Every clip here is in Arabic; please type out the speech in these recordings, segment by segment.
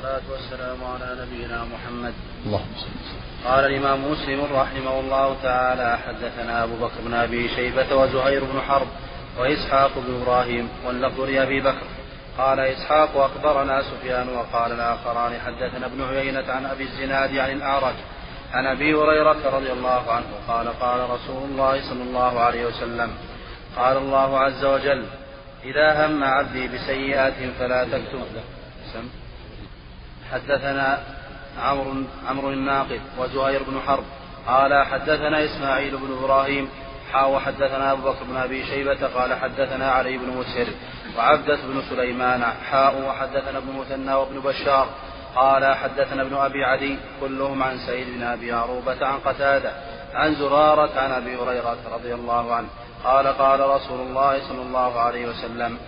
والصلاة والسلام على نبينا محمد. اللهم صل قال الإمام مسلم رحمه الله تعالى حدثنا أبو بكر بن أبي شيبة وزهير بن حرب وإسحاق بن إبراهيم واللفظ لأبي بكر. قال إسحاق أخبرنا سفيان وقال الآخران حدثنا ابن عيينة عن أبي الزناد عن الأعرج عن أبي هريرة رضي الله عنه قال قال رسول الله صلى الله عليه وسلم قال الله عز وجل إذا هم عبدي بسيئات فلا تكتب حدثنا عمرو عمرو الناقد وزهير بن حرب قال حدثنا إسماعيل بن إبراهيم حا وحدثنا أبو بكر بن أبي شيبة قال حدثنا علي بن مسهر وعبدة بن سليمان حاء وحدثنا ابن مثنى وابن بشار قال حدثنا ابن أبي عدي كلهم عن سعيد بن أبي عروبة عن قتادة عن زرارة عن أبي هريرة رضي الله عنه قال قال رسول الله صلى الله عليه وسلم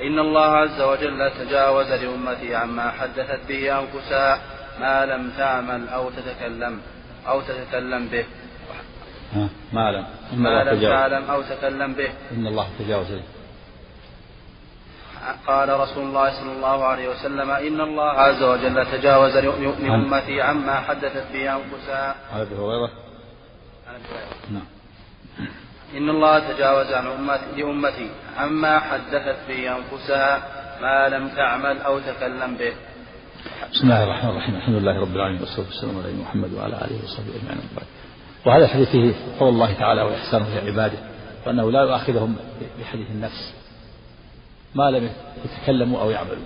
إن الله عز وجل تجاوز لأمتي عما حدثت به أنفسها ما لم تعمل أو تتكلم أو تتكلم به. ما لم. ما لم تعلم أو تكلم به. إن الله تجاوز. لي قال رسول الله صلى الله عليه وسلم إن الله عز وجل تجاوز لأمتي عما حدثت به أنفسها. عن أبي هريرة. نعم. إن الله تجاوز عن أمتي لأمتي عما حدثت به أنفسها ما لم تعمل أو تكلم به. بسم الله الرحمن الرحيم. الحمد لله رب العالمين والصلاة والسلام على محمد وعلى آله وصحبه أجمعين وهذا الحديث فيه فضل الله تعالى وإحسانه لعباده وأنه لا يؤاخذهم بحديث النفس ما لم يتكلموا أو يعملوا.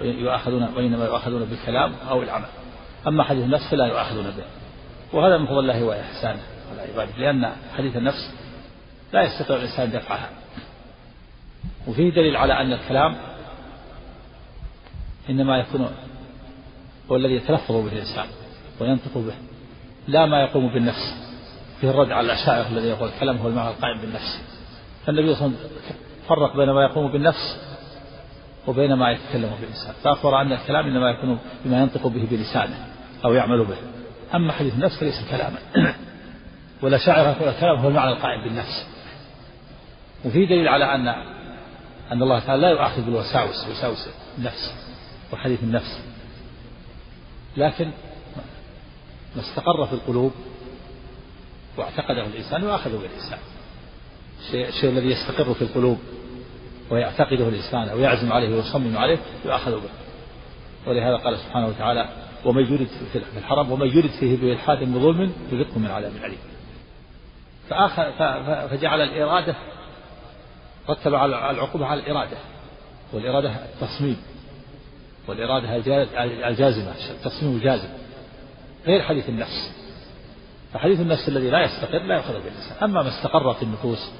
يؤاخذون وإنما يؤاخذون بالكلام أو العمل. أما حديث النفس فلا يؤاخذون به. وهذا من فضل الله وإحسانه على عباده لأن حديث النفس لا يستطيع الإنسان دفعها وفيه دليل على أن الكلام إنما يكون هو الذي يتلفظ به الإنسان وينطق به لا ما يقوم بالنفس. فيه الرد على الأشاعرة الذي يقول الكلام هو المعنى القائم بالنفس. فالنبي صلى الله عليه وسلم فرق بين ما يقوم بالنفس وبين ما يتكلم به الإنسان. فأخبر أن الكلام إنما يكون بما ينطق به بلسانه أو يعمل به. أما حديث النفس فليس كلاما. ولا شاعر الكلام هو المعنى القائم بالنفس. وفي دليل على أن أن الله تعالى لا يؤاخذ بالوساوس وساوس النفس وحديث النفس. لكن ما استقر في القلوب واعتقده الإنسان يؤاخذ بالإنسان. الشيء, الذي يستقر في القلوب ويعتقده الإنسان أو يعزم عليه ويصمم عليه يؤاخذ به. ولهذا قال سبحانه وتعالى ومن يرد في الحرم ومن يرد فيه بإلحاد بظلم يذقه من عذاب عليم فجعل الإرادة رتب على العقوبة على الإرادة. والإرادة التصميم. والإرادة الجازمة. التصميم الجازم. غير حديث النفس. فحديث النفس الذي لا يستقر لا يؤخذ بالإنسان أما ما استقر في النفوس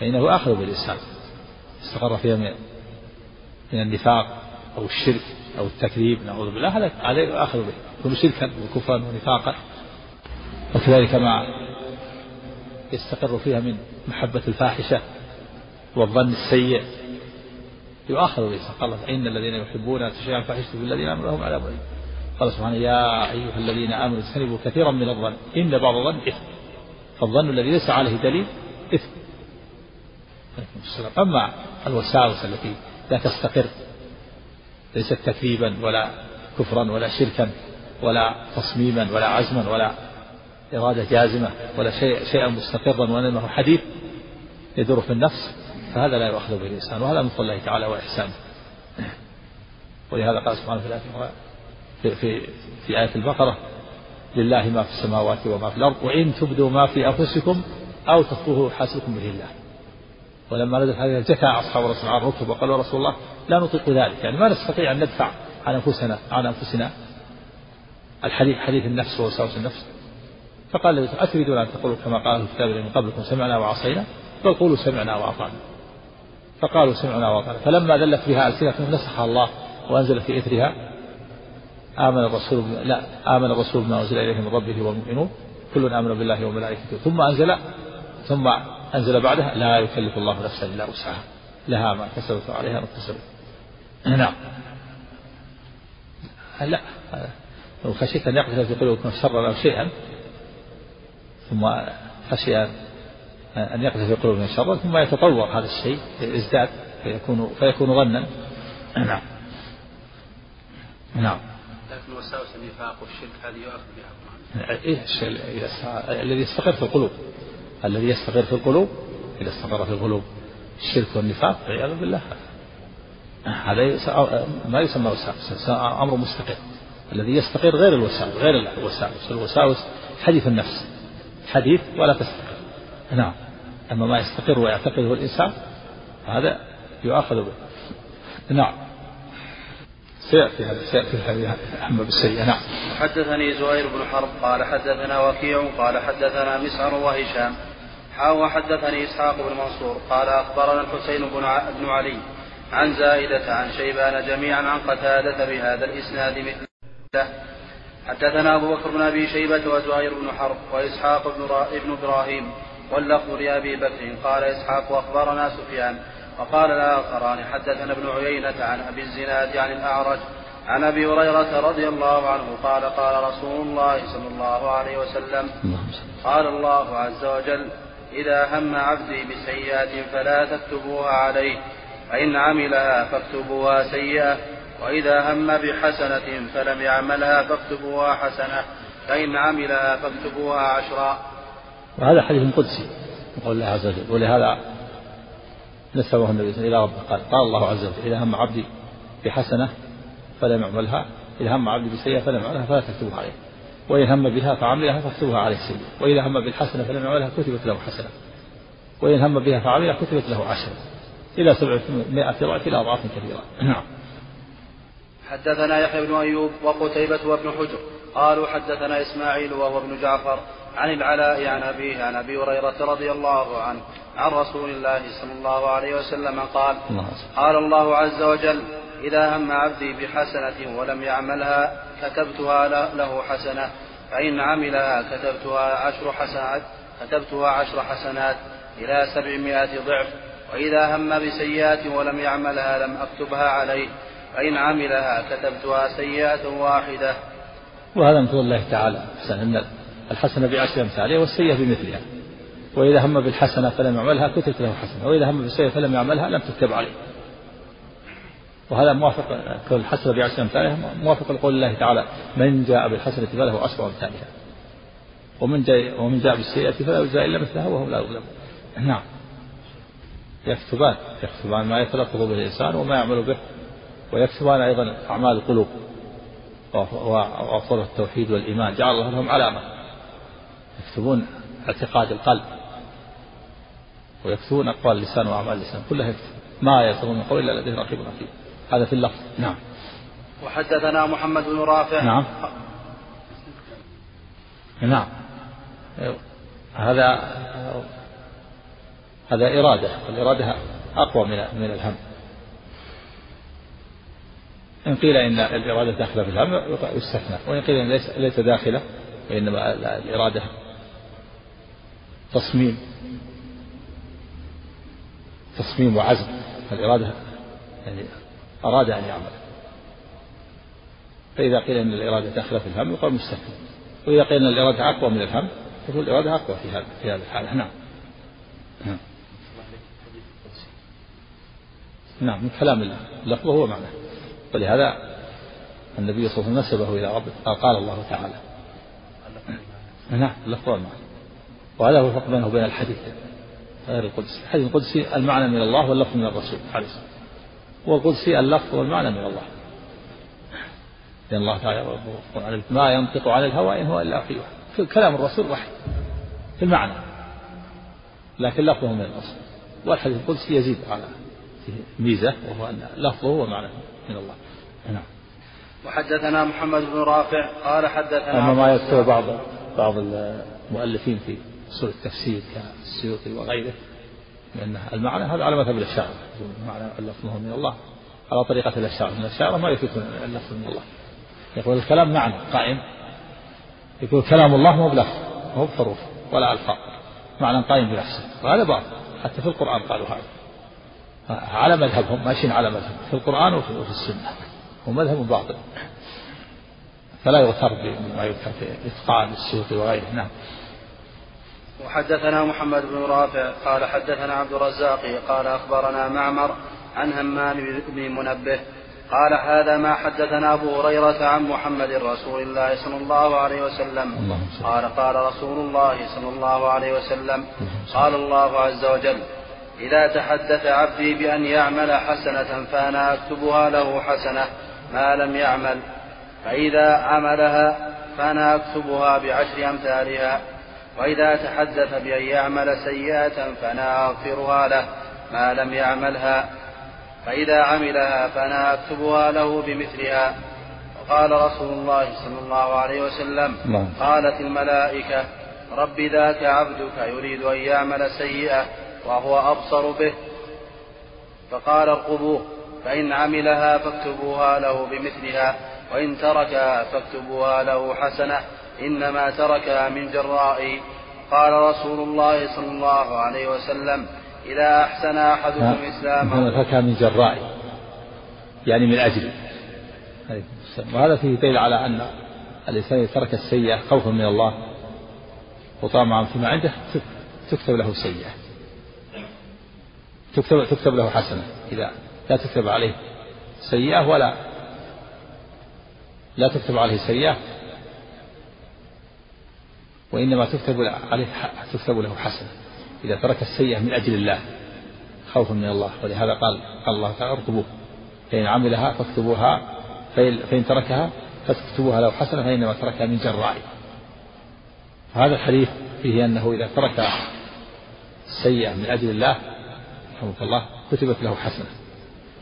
فإنه آخذ بالإنسان استقر فيها من من النفاق أو الشرك أو التكذيب نعوذ بالله هذا عليه آخذ به. يكون شركا وكفرا ونفاقا. وكذلك ما يستقر فيها من محبة الفاحشة. والظن السيء. يؤاخذ بالإنسان قال إن الذين يحبون تشيع الفاحشة بالذين آمنوا لهم عذاب أليم. قال سبحانه يا أيها الذين آمنوا اجتنبوا كثيرا من الظن. إن بعض الظن إثم. فالظن الذي ليس عليه دليل إثم. أما الوساوس التي لا تستقر ليست تكذيبا ولا كفرا ولا شركا ولا تصميما ولا عزما ولا إرادة جازمة ولا شيء شيئا مستقرا وإنما حديث يدور في النفس. فهذا لا يؤخذ به الإنسان وهذا من فضل الله تعالى وإحسانه. ولهذا قال سبحانه وتعالى في, في, في آية البقرة لله ما في السماوات وما في الأرض وإن تبدوا ما في أنفسكم أو تخفوه حاسبكم به الله. ولما نزل هذه جثى أصحاب الرسول على الركب وقالوا رسول الله لا نطيق ذلك يعني ما نستطيع أن ندفع عن أنفسنا عن أنفسنا الحديث حديث النفس ووساوس النفس. فقال أتريدون أن تقولوا كما قال الكتاب من قبلكم سمعنا وعصينا بل قولوا سمعنا وأطعنا. فقالوا سمعنا وأطعنا فلما ذلت بها ألسنتهم نسخها الله وأنزل في إثرها آمن الرسول لا آمن الرسول بما أنزل إليه من ربه والمؤمنون. كل آمن بالله وملائكته. ثم أنزل ثم أنزل بعدها. لا يكلف الله نفسا إلا وسعها. لها ما كسبت وعليها ما كسبت نعم. لا لو خشيت أن يقتل في قلوبكم شرا أو شيئا ثم خشي أن يقذف في قلوبهم شرا ثم يتطور هذا الشيء يزداد فيكون فيكون ظنا. نعم. نعم. لكن وساوس النفاق والشرك هذه يؤخذ بها. إيه الذي يستقر في القلوب. الذي يستقر في القلوب إذا استقر في القلوب الشرك والنفاق والعياذ بالله. هذا ما يسمى وساوس أمر مستقر. الذي يستقر غير الوساوس غير الوساوس. الوساوس حديث النفس. حديث ولا تستقر. نعم. أما ما يستقر ويعتقده الإنسان هذا يؤاخذ به. نعم. سيأتي هذا سيأتي الحديث أما بالسيئة نعم. حدثني زهير بن حرب قال حدثنا وكيع قال حدثنا مسعر وهشام. حاو حدثني إسحاق بن منصور قال أخبرنا الحسين بن علي عن زائدة عن شيبان جميعا عن قتادة بهذا الإسناد مثله. حدثنا أبو بكر بن أبي شيبة وزهير بن حرب وإسحاق بن, إبراهيم. واللفظ لأبي بكر. قال إسحاق أخبرنا سفيان. وقال الآخران حدثنا ابن عيينة عن أبي الزناد عن الأعرج عن أبي هريرة رضي الله عنه. قال قال رسول الله صلى الله عليه وسلم قال الله عز وجل إذا هم عبدي بسيئات فلا تكتبوها عليه فإن عملها فاكتبوها سيئة وإذا هم بحسنة فلم يعملها فاكتبوها حسنة فإن عملها فاكتبوها عشرا. وهذا حديث قدسي. قول الله عز وجل ولهذا نسبه النبي صلى الله عليه وسلم إلى ربه. قال قال الله عز وجل إذا هم عبدي بحسنة فلم يعملها إذا هم عبدي بسيئة فلم يعملها فلا تكتبوها عليه. وإن هم بها فعملها فاكتبوها عليه سيئة وإذا هم بالحسنة فلم يعملها كتبت له حسنة. وإن هم بها فعملها كتبت له عشرة. إلى سبعمائة ضعف إلى أضعاف كثيرة. نعم. حدثنا يحيى بن أيوب وقتيبة وابن حجر. قالوا حدثنا إسماعيل وهو ابن جعفر عن العلاء عن أبيه عن أبي هريرة رضي الله عنه عن رسول الله صلى الله عليه وسلم قال قال الله عز وجل إذا هم عبدي بحسنة ولم يعملها كتبتها له حسنة فإن عملها كتبتها عشر حسنات كتبتها عشر حسنات إلى سبعمائة ضعف وإذا هم بسيئة ولم يعملها لم أكتبها عليه فإن عملها كتبتها سيئة واحدة. وهذا مثل الله تعالى. أن الحسنة بعشر أمثالها والسيئة بمثلها. وإذا هم بالحسنة فلم يعملها كتبت له حسنة. وإذا هم بالسيئة فلم يعملها لم تكتب عليه. وهذا موافق كل الحسنة بعشر أمثالها موافق لقول الله تعالى من جاء بالحسنة فله عشر أمثالها. ومن جاء ومن جاء بالسيئة فلا يجزى إلا مثلها وهم لا يظلمون. نعم. يكتبان. يكتبان ما يتلفظ به الإنسان وما يعمل به. ويكتبان أيضا أعمال القلوب. وأفضل التوحيد والإيمان. جعل الله لهم علامة. يكتبون اعتقاد القلب. ويكتبون أقوال اللسان وأعمال اللسان. كلها يكتب. ما يكتبون من قول إلا لديه رقيب رقيب هذا في اللفظ. نعم. وحدثنا محمد بن رافع. نعم. نعم. هذا هذا إرادة. الإرادة أقوى من من الهم. إن قيل إن الإرادة داخلة في الهم يستثنى. وإن قيل إن ليس ليس داخلة وإنما الإرادة تصميم. تصميم وعزم. الإرادة يعني أراد أن يعمل. فإذا قيل أن الإرادة داخلة في الهم يقال مستثنى. وإذا قيل أن الإرادة أقوى من الهم تقول الإرادة أقوى في هذا في هذه الحالة. نعم. نعم. نعم من كلام الله لفظه هو معناه. ولهذا النبي صلى الله عليه وسلم نسبه إلى ربه قال الله تعالى. نعم اللفظ والمعنى وهذا هو الفرق بينه وبين الحديث غير القدسي. الحديث القدسي المعنى من الله واللفظ من الرسول عليه الصلاة والقدسي اللفظ والمعنى من الله. لأن الله تعالى ما ينطق عن الهوى إن هو إلا وحي. كلام الرسول وحي في المعنى لكن لفظه من الأصل. والحديث القدسي يزيد على ميزة وهو أن لفظه ومعنى من الله. نعم. وحدثنا محمد بن رافع قال حدثنا أما ما يذكر بعض بعض المؤلفين في أصول التفسير كالسيوطي وغيره لأن المعنى هذا على مذهب الأشاعرة. معنى اللفظ من الله. على طريقة الأشاعرة. من الأشاعرة ما يثبتون اللفظ من الله. يقول الكلام معنى قائم. يقول كلام الله مو بلفظ مو بحروف ولا ألفاظ. معنى قائم بنفسه. وهذا باطل. حتى في القرآن قالوا هذا. على مذهبهم ماشيين على مذهب في القرآن وفي السنة ومذهب باطل. فلا يغتر بما يذكر في إتقان السيوطي وغيره نعم. وحدثنا محمد بن رافع قال حدثنا عبد الرزاق قال أخبرنا معمر عن همام بن منبه قال هذا ما حدثنا أبو هريرة عن محمد رسول الله صلى الله عليه وسلم. قال قال رسول الله صلى الله عليه وسلم. قال الله عز وجل إذا تحدث عبدي بأن يعمل حسنة فأنا أكتبها له حسنة ما لم يعمل. فإذا عملها فأنا أكتبها بعشر أمثالها. وإذا تحدث بأن يعمل سيئة فأنا أغفرها له ما لم يعملها. فإذا عملها فأنا أكتبها له بمثلها. وقال رسول الله صلى الله عليه وسلم قالت الملائكة رب ذاك عبدك يريد أن يعمل سيئة وهو أبصر به. فقال ارقبوه فإن عملها فاكتبوها له بمثلها وإن تركها فاكتبوها له حسنة إنما تركها من جرائي قال رسول الله صلى الله عليه وسلم إذا أحسن أحدكم إسلامه. تركها من جرائي يعني من أجل. وهذا فيه دليل على أن الإنسان ترك السيئة خوفا من الله وطمعا فيما عنده تكتب له سيئة تكتب تكتب له حسنة. إذا لا تكتب عليه سيئة ولا لا تكتب عليه سيئة. وإنما تكتب عليه تكتب له حسنة. إذا ترك السيئة من أجل الله خوفا من الله. ولهذا قال قال الله تعالى اركبوه. فإن عملها فاكتبوها فإن تركها فتكتبوها له حسنة فإنما تركها من جراء. هذا الحديث فيه أنه إذا ترك السيئة من أجل الله رحمه الله كتبت له حسنة.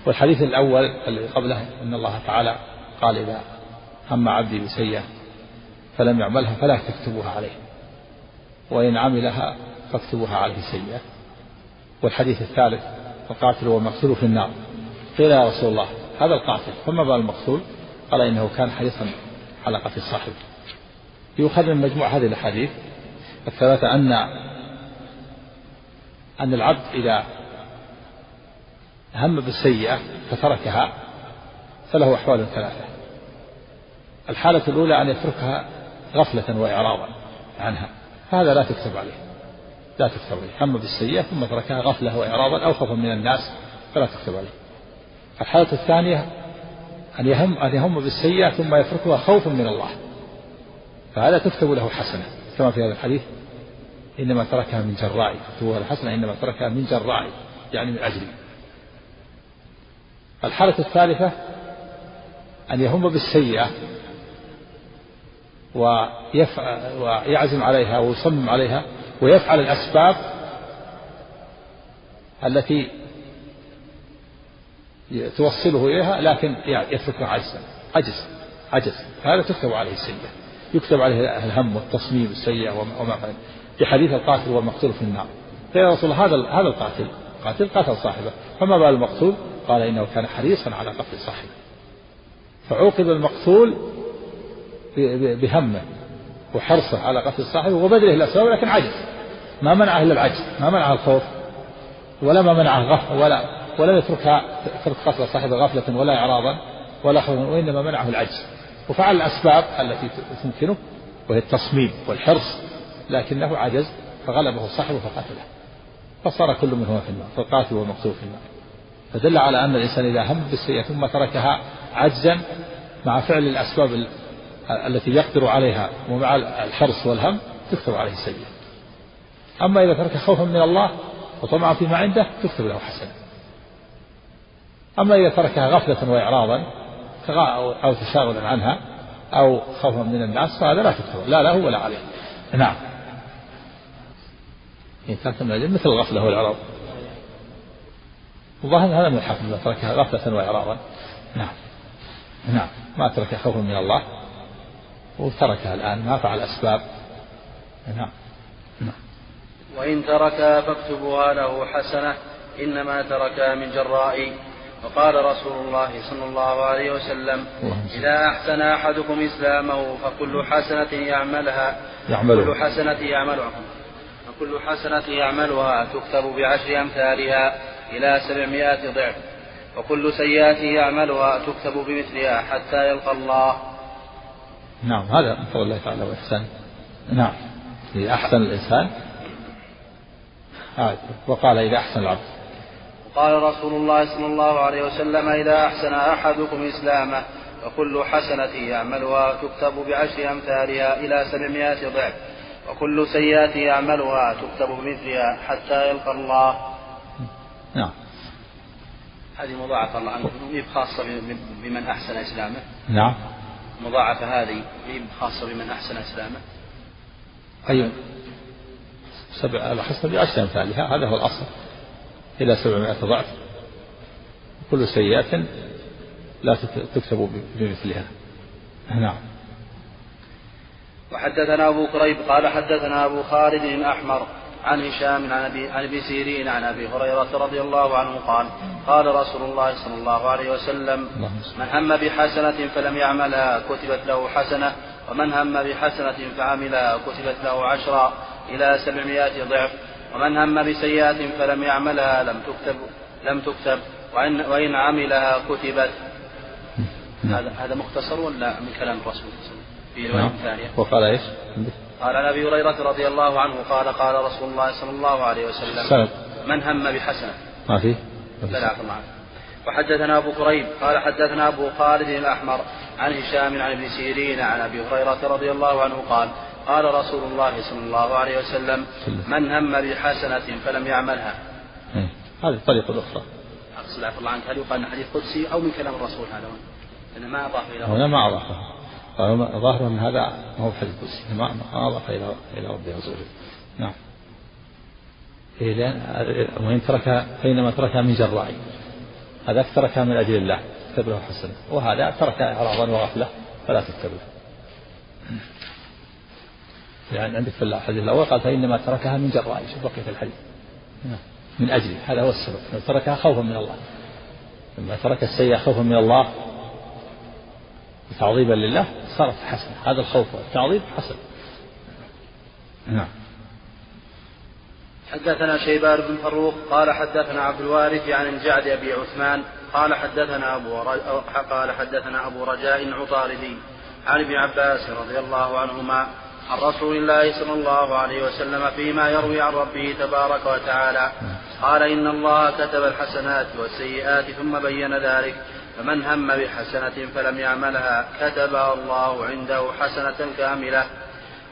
والحديث الأول الذي قبله أن الله تعالى قال إذا هم عبدي بسيئة فلم يعملها فلا تكتبوها عليه. وإن عملها فاكتبوها عليه سيئة. والحديث الثالث القاتل والمقتول في النار. قيل يا رسول الله هذا القاتل فما بال المقتول؟ قال إنه كان حريصا على قتل صاحبه. يؤخذ من مجموع هذه الأحاديث الثلاثة أن أن العبد إذا هم بالسيئة فتركها فله أحوال ثلاثة. الحالة الأولى أن يتركها غفلة وإعراضا عنها. هذا لا تكتب عليه. لا تكتب عليه. هم بالسيئة ثم تركها غفلة وإعراضا أو خوفا من الناس فلا تكتب عليه. الحالة الثانية أن يهم أن يهم بالسيئة ثم يتركها خوفا من الله. فهذا تكتب له حسنة. كما في هذا الحديث إنما تركها من جرائي تكتبها الحسنة إنما تركها من جرائي يعني من أجلي الحالة الثالثة أن يهم بالسيئة ويعزم عليها ويصمم عليها ويفعل الأسباب التي توصله إليها لكن يتركها عجزا عجز عجز هذا تكتب عليه السيئة. يكتب عليه الهم والتصميم السيئة وما في حديث القاتل والمقتول في النار. قيل يا رسول هذا هذا القاتل. قاتل قتل صاحبه. فما بال المقتول؟ قال إنه كان حريصا على قتل صاحبه. فعوقب المقتول بهمه وحرصه على قتل صاحبه وبذله الأسباب لكن عجز. ما منعه إلا العجز. ما منعه الخوف ولا ما منعه غف ولا ولم يتركها ترك قتل صاحبه غفلة ولا إعراضا ولا خوفا وإنما منعه العجز. وفعل الأسباب التي تمكنه وهي التصميم والحرص لكنه عجز فغلبه صاحبه فقتله. فصار كل منهما في النار فالقاتل والمقتول في النار. فدل على أن الإنسان إذا هم بالسيئة ثم تركها عجزا مع فعل الأسباب التي يقدر عليها ومع الحرص والهم تكتب عليه السيئة. أما إذا ترك خوفا من الله وطمعا فيما عنده تكتب له حسنة أما إذا تركها غفلة وإعراضا أو تشاغلا عنها أو خوفا من الناس فهذا لا تكتب لا له ولا عليه. نعم. إن كانت مثل الغفلة والإعراض. وظاهر هذا من الحكم إذا تركها غفلة وإعراضا. نعم. نعم. ما ترك خوفا من الله. وتركها الآن ما فعل أسباب. نعم. نعم. وإن تركها فاكتبوها له حسنة إنما تركها من جرائي. وقال رسول الله صلى الله عليه وسلم إذا أحسن أحدكم إسلامه فكل حسنة يعملها يعملها كل حسنة يعملها فكل حسنة يعملها تكتب بعشر أمثالها. إلى سبعمائة ضعف وكل سيئة يعملها تكتب بمثلها حتى يلقى الله. نعم هذا من فضل الله تعالى وإحسان نعم إذا أحسن الإنسان. وقال إذا أحسن العبد. قال رسول الله صلى الله عليه وسلم إذا أحسن أحدكم إسلامه فكل حسنة يعملها تكتب بعشر أمثالها إلى سبعمائة ضعف وكل سيئة يعملها تكتب بمثلها حتى يلقى الله. نعم. هذه مضاعفة الله عنكم هي خاصة بمن أحسن إسلامه. نعم. مضاعفة هذه هي خاصة بمن أحسن إسلامه. أي سبع الحسنة بعشر أمثالها. هذا هو الأصل. إلى سبعمائة ضعف. كل سيئة لا تكتب بمثلها. نعم. وحدثنا أبو كريب قال حدثنا أبو خالد الأحمر عن هشام عن أبي عن أبي سيرين عن أبي هريرة رضي الله عنه قال قال رسول الله صلى الله عليه وسلم من هم بحسنة فلم يعملها كتبت له حسنة ومن هم بحسنة فعملها كتبت له عشرا إلى سبعمائة ضعف ومن هم بسيئة فلم يعملها لم تكتب لم تكتب وإن, وإن عملها كتبت. هذا هذا مختصر ولا من كلام الرسول صلى الله عليه وسلم؟ في رواية ثانية. وقال إيش؟ قال عن أبي هريرة رضي الله عنه قال قال رسول الله صلى الله عليه وسلم سلم. من هم بحسنة؟ ما في. معه وحدثنا أبو كريب قال حدثنا أبو خالد الأحمر عن هشام عن ابن سيرين عن أبي هريرة رضي الله عنه قال قال رسول الله صلى الله عليه وسلم من هم بحسنة فلم يعملها. إيه. هذه الطريقة الأخرى. أقصد الله عنك هل يقال حديث قدسي أو من كلام الرسول هذا؟ لأنه ما أضاف إلى هنا ما أضافه. ظاهر أن هذا ما هو حديث قدسي ما أضاف إلى إلى ربه عز وجل. نعم. وإن تركها فإنما تركها من جراء هذاك تركها من أجل الله تكتب له حسنة. وهذا تركها إعراضا وغفلة فلا تكتب له يعني عندك في الحديث الأول قال فإنما تركها من جراء شوف بقية الحديث؟ نعم. من أجله هذا هو السبب. تركها خوفا من الله. لما ترك السيئة خوفا من الله تعظيما لله صارت حسنة هذا الخوف والتعظيم حسن. نعم. حدثنا شيبان بن فروخ قال حدثنا عبد الوارث عن الجعد أبي عثمان قال حدثنا أبو قال حدثنا أبو رجاء عطاردي عن ابن عباس رضي الله عنهما عن رسول الله صلى الله عليه وسلم فيما يروي عن ربه تبارك وتعالى قال إن الله كتب الحسنات والسيئات ثم بين ذلك فمن هم بحسنة فلم يعملها كتبها الله عنده حسنة كاملة.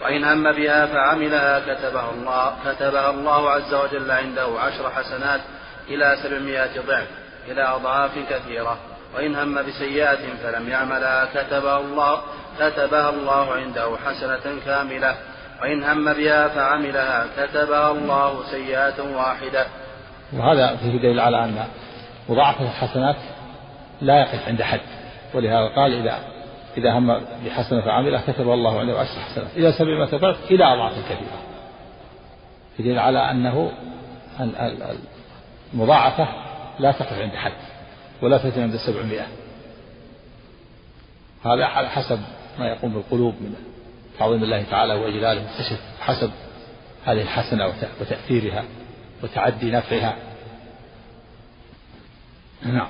وإن هم بها فعملها كتبها الله كتبها الله عز وجل عنده عشر حسنات إلى سبعمائة ضعف إلى أضعاف كثيرة. وإن هم بسيئة فلم يعملها كتبها الله كتبها الله عنده حسنة كاملة. وإن هم بها فعملها كتبها الله سيئة واحدة. وهذا فيه دليل على أن مضاعفة الحسنات لا يقف عند حد. ولهذا قال إذا إذا هم بحسنة فعملها كتب الله عنده عشر حسنات إلى سبعمائة ضعف إلى أضعاف كثيرة يدل على أنه المضاعفة لا تقف عند حد ولا تأتي عند السبعمائة. هذا على حسب ما يقوم بالقلوب من تعظيم الله تعالى وإجلاله تشف حسب هذه الحسنة وتأثيرها وتعدي نفعها. نعم.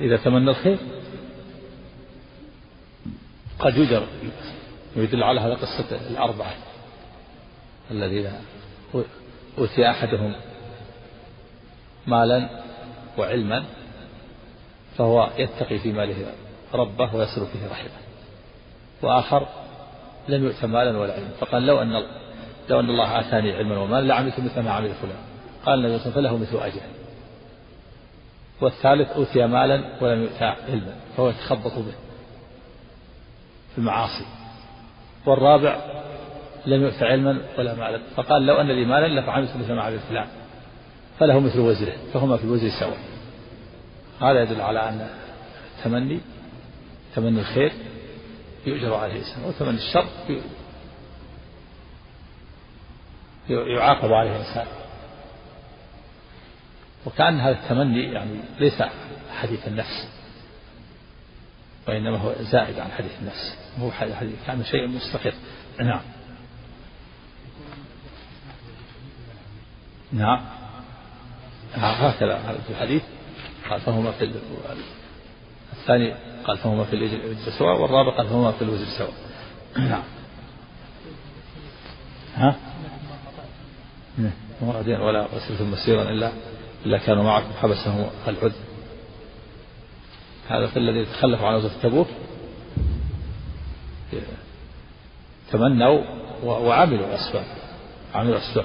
إذا تمنى الخير قد يجر ويدل على هذا قصة الأربعة الذين أوتي أحدهم مالا وعلما فهو يتقي في ماله ربه ويصل فيه رحمه. وآخر لم يؤت مالا ولا علما فقال لو أن لو أن الله آتاني علما ومالا لعملت مثل ما عمل فلان. قال النبي صلى الله عليه وسلم فله مثل أجره والثالث أوتي مالا ولم يؤتى علما فهو يتخبط به في المعاصي. والرابع لم يؤت علما ولا مالا فقال لو أن لي مالا لفعلت مثل ما عمل فلان فله مثل وزره فهما في الوزر سواء. هذا يدل على أن التمني تمني الخير يؤجر عليه الإنسان وتمني الشر يعاقب عليه الإنسان. وكأن هذا التمني يعني ليس حديث النفس وإنما هو زائد عن حديث النفس هو حديث كان شيء مستقر نعم. نعم. هكذا في الحديث. قال فهما في الثاني قال فهما في الوزر سواء والرابع قال فهما في الوزر سواء نعم. ها؟ ولا وسلة مسيرا إلا إلا كانوا معكم حبسهم العذر. هذا الذي تخلف عن غزوة تبوك. تمنوا وعملوا الأسباب عملوا الأسباب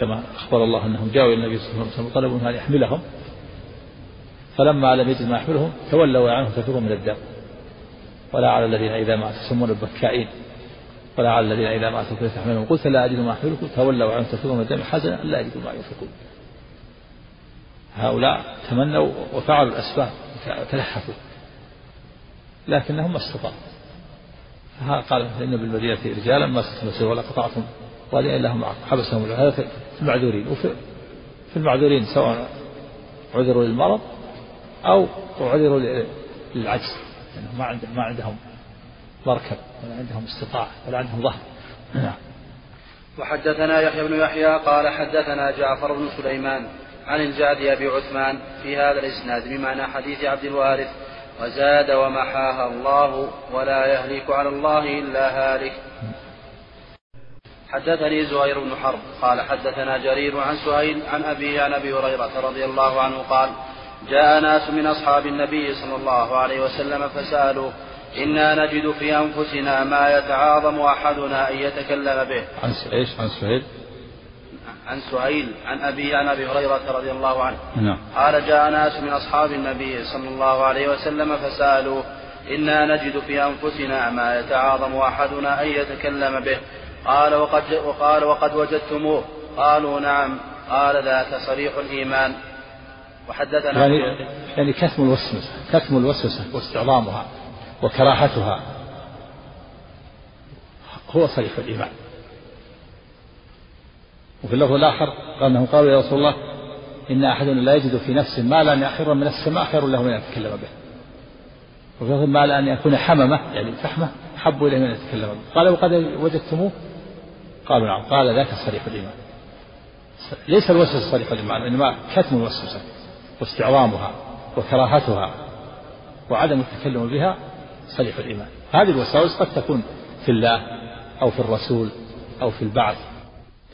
كما أخبر الله أنهم جاءوا إلى النبي صلى الله عليه وسلم وطلبوا أن يحملهم. فلما لم يجد ما يحملهم تولوا عنه كثير من الدم. ولا على الذين إذا ما تسمون البكائين. ولا على الذين إذا ما أتوا تحملهم قلت لا أجد ما أحملكم تولوا عنه كثير من الدم. حزنا لا يجدوا ما ينفقون. هؤلاء تمنوا وفعلوا الأسباب تلحفوا لكنهم ما استطاعوا. قال إن بالمدينة رجالا ما استطعتم ولا قطعتم واديا إلا هم حبسهم هذا في المعذورين وفي في المعذورين سواء عذروا للمرض أو عذروا للعجز لأنهم ما عندهم ما عندهم مركب ولا عندهم استطاعة ولا عندهم ظهر. نعم. وحدثنا يحيى بن يحيى قال حدثنا جعفر بن سليمان عن الجعد أبي عثمان في هذا الإسناد بمعنى حديث عبد الوارث وزاد ومحاها الله ولا يهلك على الله إلا هالك. حدثني زهير بن حرب قال حدثنا جرير عن سهيل عن أبيه عن أبي هريرة رضي الله عنه قال جاء ناس من أصحاب النبي صلى الله عليه وسلم فسألوا إنا نجد في أنفسنا ما يتعاظم أحدنا أن يتكلم به. عن إيش؟ عن سهيل؟ عن سهيل عن أبي عن أبي هريرة رضي الله عنه. نعم. قال جاء ناس من أصحاب النبي صلى الله عليه وسلم فسألوا إنا نجد في أنفسنا ما يتعاظم أحدنا أن يتكلم به. قال وقد وقال وقد وجدتموه. قالوا نعم. قال ذاك صريح الإيمان. وحدثنا يعني يعني كتم الوسوسة كتم الوسوسة واستعظامها وكراهتها هو صريح الإيمان. وفي اللفظ الآخر أنهم قالوا يا رسول الله إن أحدنا لا يجد في نفسه مالا يحر من السماء خير له من أن يتكلم به. وفي لفظ مال أن يكون حممة يعني فحمة أحب إليه من أن يتكلم به. قال وقد وجدتموه؟ قالوا نعم. قال ذاك صريح الإيمان. ليس الوسوسة صريح الإيمان إنما كتم الوسوسة واستعظامها وكراهتها وعدم التكلم بها صريح الإيمان. هذه الوساوس قد تكون في الله أو في الرسول أو في البعث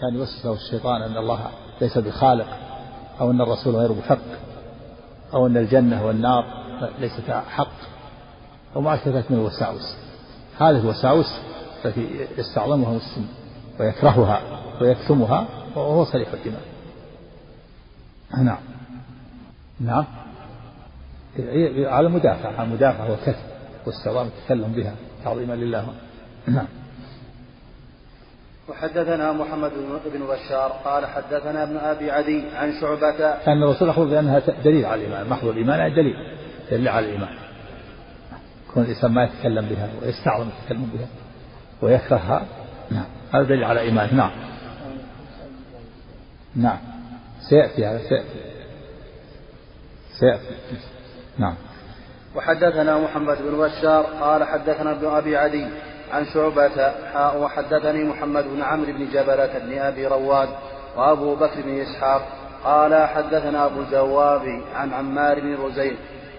كان يوسوس له الشيطان أن الله ليس بخالق أو أن الرسول غير محق أو أن الجنة والنار ليست حق. أو ما أشبه من الوساوس هذه الوساوس التي يستعظمها مسلم ويكرهها ويكتمها وهو صريح الإيمان نعم. نعم. على مدافع على مدافع وكتم واستعظام التكلم بها تعظيما لله. نعم. وحدثنا محمد بن بشار قال حدثنا ابن أبي عدي عن شعبة كان الرسول أخبر بأنها دليل على الإيمان محض الإيمان دليل؟ دليل على الإيمان. كون الإنسان ما يتكلم بها ويستعظم التكلم بها ويكرهها. نعم. هذا دليل على ايمانه نعم. نعم. سيأتي هذا سيأتي. سيأتي. نعم. وحدثنا محمد بن بشار قال حدثنا ابن أبي عدي عن شعبة حاء وحدثني محمد بن عمرو بن جبلة بن أبي رواد وأبو بكر بن إسحاق قال حدثنا أبو الجواب عن عمار بن رزيق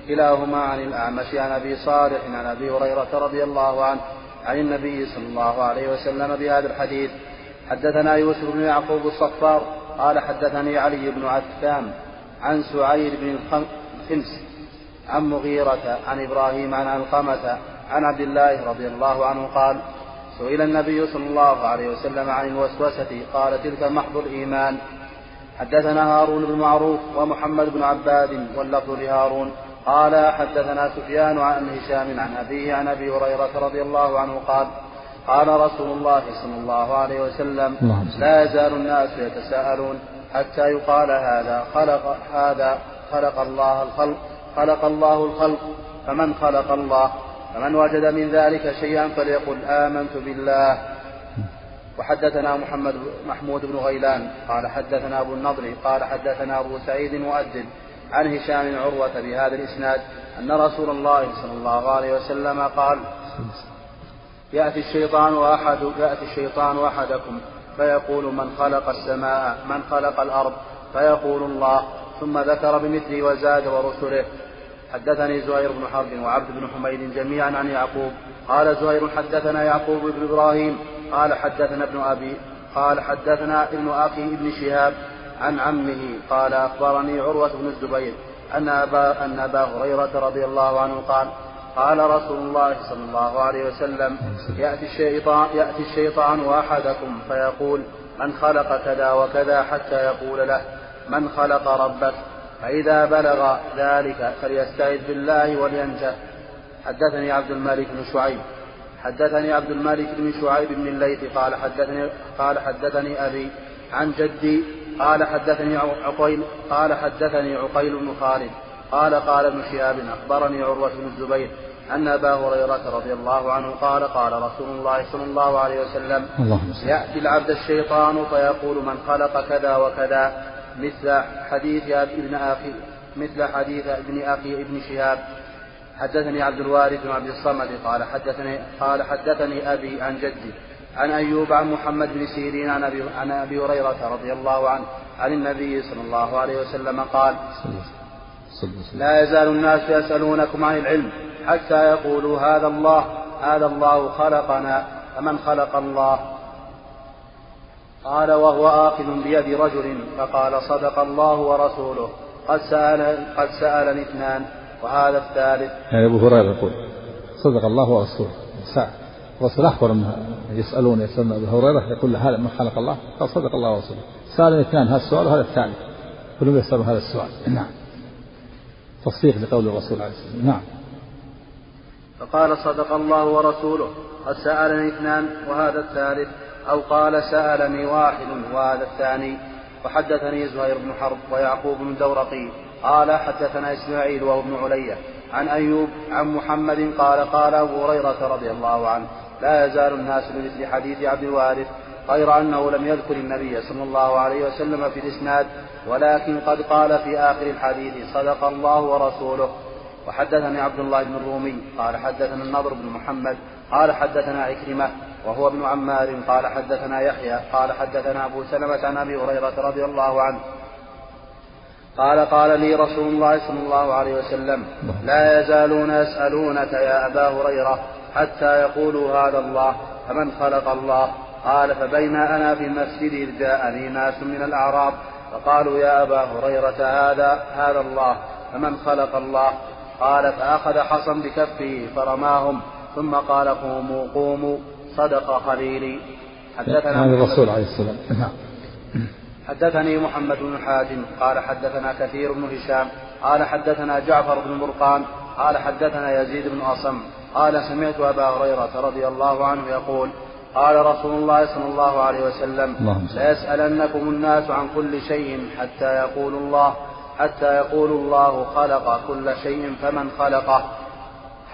كلاهما عن الأعمش عن أبي صالح عن أبي هريرة رضي الله عنه عن النبي صلى الله عليه وسلم بهذا الحديث. حدثنا يوسف بن يعقوب الصفار قال حدثني علي بن عتام عن سعير بن الخمس عن مغيرة عن إبراهيم عن علقمة عن عبد الله رضي الله عنه قال سئل النبي صلى الله عليه وسلم عن الوسوسة قال تلك محض الإيمان. حدثنا هارون بن معروف ومحمد بن عباد واللفظ لهارون. قال حدثنا سفيان عن هشام عن أبيه عن أبي هريرة رضي الله عنه قال قال رسول الله صلى الله عليه وسلم لا يزال الناس يتساءلون حتى يقال هذا خلق هذا خلق الله الخلق خلق الله الخلق فمن خلق الله؟ فمن وجد من ذلك شيئا فليقل آمنت بالله. وحدثنا محمد محمود بن غيلان قال حدثنا أبو النضر قال حدثنا أبو سعيد مؤذن عن هشام عروة بهذا الإسناد أن رسول الله صلى الله عليه وسلم قال يأتي الشيطان أحد يأتي الشيطان أحدكم فيقول من خلق السماء من خلق الأرض؟ فيقول الله. ثم ذكر بمثله وزاد ورسله. حدثني زهير بن حرب وعبد بن حميد جميعا عن يعقوب. قال زهير حدثنا يعقوب بن إبراهيم. قال حدثنا ابن أبي قال حدثنا ابن أخي ابن شهاب عن عمه. قال أخبرني عروة بن الزبير أن أبا, أن أبا هريرة رضي الله عنه قال قال رسول الله صلى الله عليه وسلم يأتي الشيطان, يأتي الشيطان أحدكم فيقول من خلق كذا وكذا حتى يقول له من خلق ربك؟ فإذا بلغ ذلك فليستعذ بالله ولينجح حدثني عبد الملك بن شعيب. حدثني عبد الملك بن شعيب بن الليث قال حدثني قال حدثني أبي عن جدي قال حدثني عقيل قال حدثني عقيل بن خالد قال قال ابن شهاب أخبرني عروة بن الزبير أن أبا هريرة رضي الله عنه قال قال رسول الله صلى الله عليه وسلم يأتي العبد الشيطان فيقول من خلق كذا وكذا. مثل حديث ابن أخي مثل حديث ابن أخي ابن شهاب. حدثني عبد الوارث بن عبد الصمد قال حدثني قال حدثني أبي عن جدي عن أيوب عن محمد بن سيرين عن أبي, عن أبي هريرة رضي الله عنه عن النبي صلى الله عليه وسلم قال لا يزال الناس يسألونكم عن العلم حتى يقولوا هذا الله هذا الله خلقنا فمن خلق الله قال وهو آخذ بيد رجل فقال صدق الله ورسوله قد سأل قد سألني اثنان وهذا الثالث. يعني أبو هريرة يقول صدق الله ورسوله. الرسول أخبر أن يسألون يسألون أبو هريرة يقول له هذا من خلق الله؟ قال صدق الله ورسوله. سألني اثنان هذا السؤال وهذا الثاني كلهم يسألون هذا السؤال. نعم. تصديق لقول الرسول عليه الصلاة والسلام. نعم. فقال صدق الله ورسوله قد سألني اثنان وهذا الثالث. أو قال سألني واحد وهذا الثاني وحدثني زهير بن حرب ويعقوب بن دورقي قال حدثنا إسماعيل وهو ابن علية عن أيوب عن محمد قال قال أبو هريرة رضي الله عنه لا يزال الناس بمثل حديث عبد الوارث غير أنه لم يذكر النبي صلى الله عليه وسلم في الإسناد ولكن قد قال في آخر الحديث صدق الله ورسوله. وحدثني عبد الله بن الرومي قال حدثنا النضر بن محمد قال حدثنا عكرمة وهو ابن عمار قال حدثنا يحيى قال حدثنا أبو سلمة عن أبي هريرة رضي الله عنه قال قال لي رسول الله صلى الله عليه وسلم لا يزالون يسألونك يا أبا هريرة حتى يقولوا هذا الله فمن خلق الله قال فبين أنا في المسجد إذ جاءني ناس من الأعراب فقالوا يا أبا هريرة هذا هذا الله فمن خلق الله قال فأخذ حصا بكفه فرماهم ثم قال قوموا قوموا صدق خليلي حدثنا هذا الرسول عليه السلام. نعم. حدثني محمد بن حاتم قال حدثنا كثير بن هشام. قال حدثنا جعفر بن برقان. قال حدثنا يزيد بن أصم. قال سمعت أبا هريرة رضي الله عنه يقول قال رسول الله صلى الله عليه وسلم ليسألنكم الناس عن كل شيء حتى يقول الله حتى يقول الله خلق كل شيء فمن خلقه.